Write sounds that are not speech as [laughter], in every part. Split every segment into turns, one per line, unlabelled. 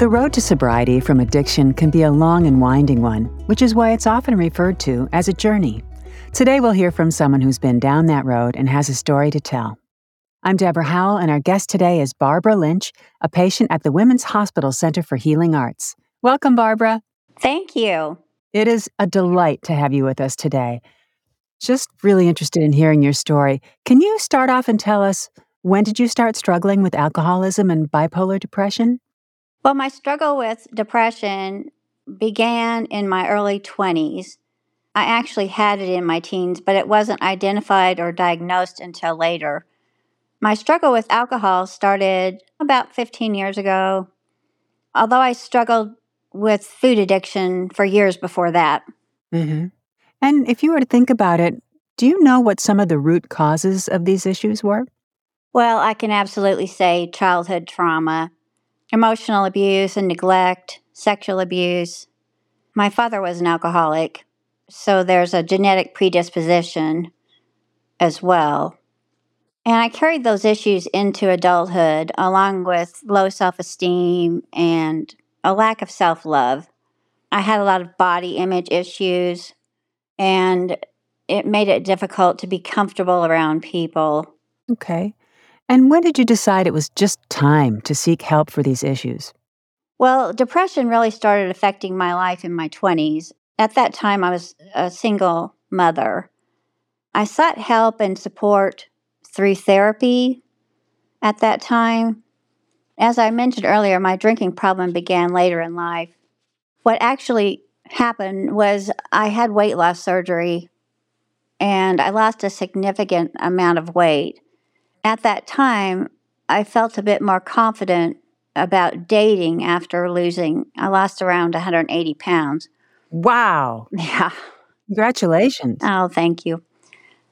The road to sobriety from addiction can be a long and winding one, which is why it's often referred to as a journey. Today, we'll hear from someone who's been down that road and has a story to tell. I'm Deborah Howell, and our guest today is Barbara Lynch, a patient at the Women's Hospital Center for Healing Arts. Welcome, Barbara.
Thank you.
It is a delight to have you with us today. Just really interested in hearing your story. Can you start off and tell us when did you start struggling with alcoholism and bipolar depression?
Well, my struggle with depression began in my early 20s. I actually had it in my teens, but it wasn't identified or diagnosed until later. My struggle with alcohol started about 15 years ago, although I struggled with food addiction for years before that.
Mm-hmm. And if you were to think about it, do you know what some of the root causes of these issues were?
Well, I can absolutely say childhood trauma emotional abuse and neglect, sexual abuse. My father was an alcoholic, so there's a genetic predisposition as well. And I carried those issues into adulthood along with low self esteem and a lack of self love. I had a lot of body image issues, and it made it difficult to be comfortable around people.
Okay. And when did you decide it was just time to seek help for these issues?
Well, depression really started affecting my life in my 20s. At that time, I was a single mother. I sought help and support through therapy at that time. As I mentioned earlier, my drinking problem began later in life. What actually happened was I had weight loss surgery and I lost a significant amount of weight at that time, I felt a bit more confident about dating after losing. I lost around 180 pounds.
Wow.
Yeah.
Congratulations.
Oh, thank you.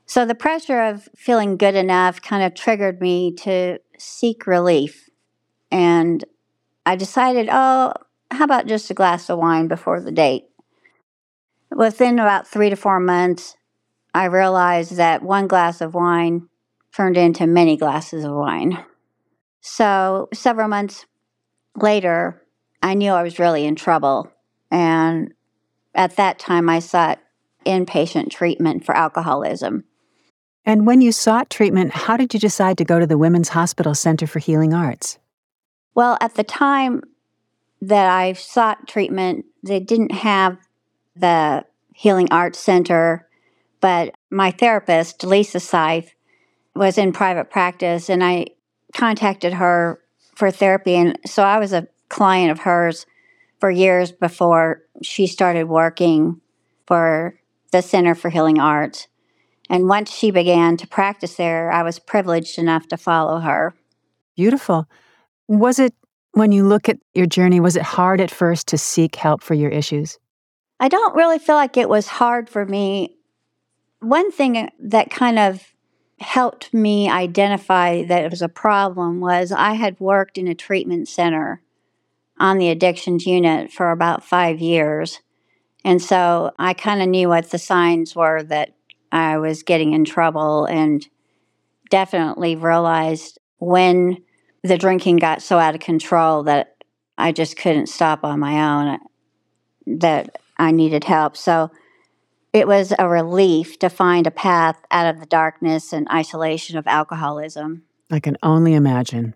So the pressure of feeling good enough kind of triggered me to seek relief. And I decided, oh, how about just a glass of wine before the date? Within about three to four months, I realized that one glass of wine turned into many glasses of wine. So, several months later, I knew I was really in trouble. And at that time, I sought inpatient treatment for alcoholism.
And when you sought treatment, how did you decide to go to the Women's Hospital Center for Healing Arts?
Well, at the time that I sought treatment, they didn't have the Healing Arts Center, but my therapist, Lisa Seif, was in private practice and I contacted her for therapy. And so I was a client of hers for years before she started working for the Center for Healing Arts. And once she began to practice there, I was privileged enough to follow her.
Beautiful. Was it, when you look at your journey, was it hard at first to seek help for your issues?
I don't really feel like it was hard for me. One thing that kind of helped me identify that it was a problem was I had worked in a treatment center on the addictions unit for about five years. And so I kind of knew what the signs were that I was getting in trouble and definitely realized when the drinking got so out of control that I just couldn't stop on my own, uh, that I needed help. So it was a relief to find a path out of the darkness and isolation of alcoholism.
I can only imagine.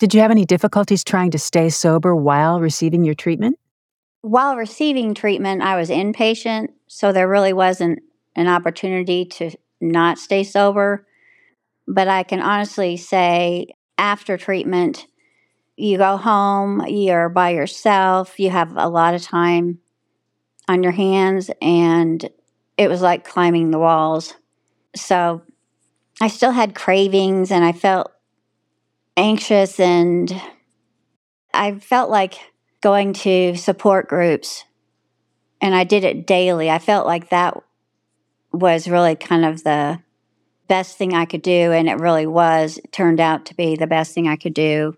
Did you have any difficulties trying to stay sober while receiving your treatment?
While receiving treatment, I was inpatient, so there really wasn't an opportunity to not stay sober. But I can honestly say, after treatment, you go home, you're by yourself, you have a lot of time on your hands, and it was like climbing the walls. So I still had cravings and I felt anxious, and I felt like going to support groups, and I did it daily. I felt like that was really kind of the best thing I could do, and it really was. It turned out to be the best thing I could do.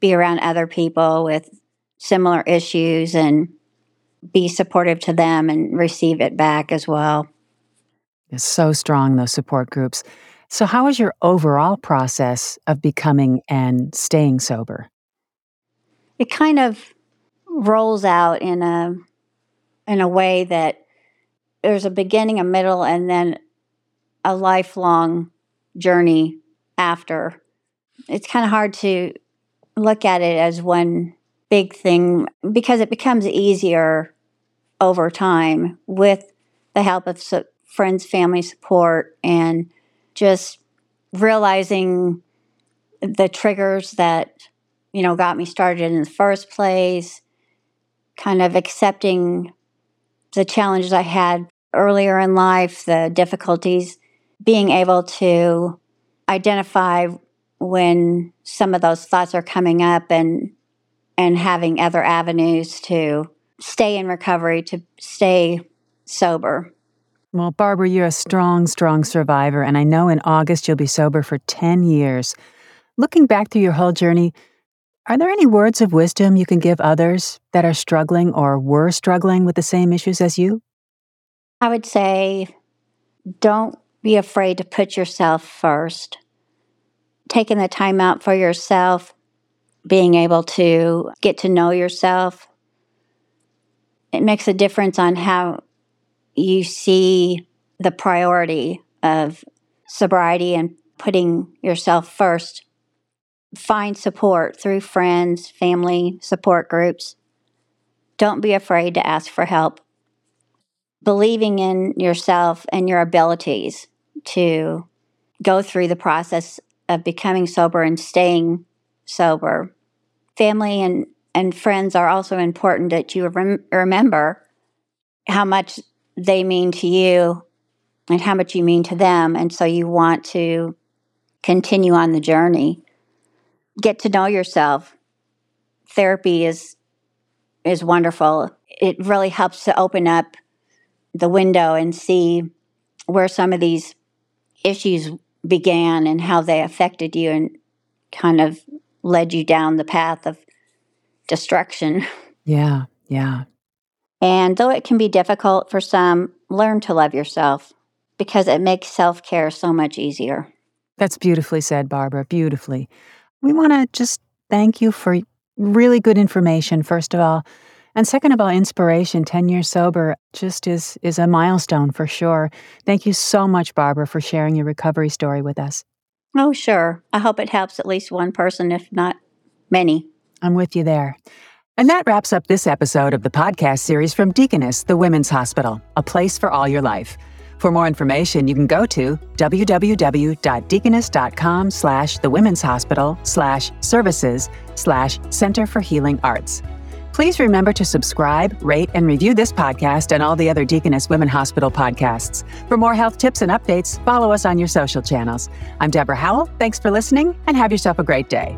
Be around other people with similar issues and be supportive to them and receive it back as well.
It's so strong, those support groups. So, how was your overall process of becoming and staying sober?
it kind of rolls out in a in a way that there's a beginning, a middle, and then a lifelong journey after. It's kind of hard to look at it as one big thing because it becomes easier over time with the help of so- friends, family support, and just realizing the triggers that you know got me started in the first place kind of accepting the challenges i had earlier in life the difficulties being able to identify when some of those thoughts are coming up and and having other avenues to stay in recovery to stay sober
well, Barbara, you're a strong, strong survivor, and I know in August you'll be sober for 10 years. Looking back through your whole journey, are there any words of wisdom you can give others that are struggling or were struggling with the same issues as you?
I would say don't be afraid to put yourself first. Taking the time out for yourself, being able to get to know yourself, it makes a difference on how you see the priority of sobriety and putting yourself first. Find support through friends, family, support groups. Don't be afraid to ask for help. Believing in yourself and your abilities to go through the process of becoming sober and staying sober. Family and, and friends are also important that you rem- remember how much they mean to you and how much you mean to them. And so you want to continue on the journey. Get to know yourself. Therapy is is wonderful. It really helps to open up the window and see where some of these issues began and how they affected you and kind of led you down the path of destruction. [laughs]
Yeah, yeah.
And though it can be difficult for some, learn to love yourself because it makes self care so much easier.
That's beautifully said, Barbara. Beautifully. We want to just thank you for really good information, first of all. And second of all, inspiration, 10 years sober, just is, is a milestone for sure. Thank you so much, Barbara, for sharing your recovery story with us.
Oh, sure. I hope it helps at least one person, if not many.
I'm with you there. And that wraps up this episode of the podcast series from Deaconess, the Women's Hospital, a place for all your life. For more information, you can go to www.deaconess.com slash the women's hospital slash services slash center for healing arts. Please remember to subscribe, rate, and review this podcast and all the other Deaconess Women Hospital podcasts. For more health tips and updates, follow us on your social channels. I'm Deborah Howell. Thanks for listening and have yourself a great day.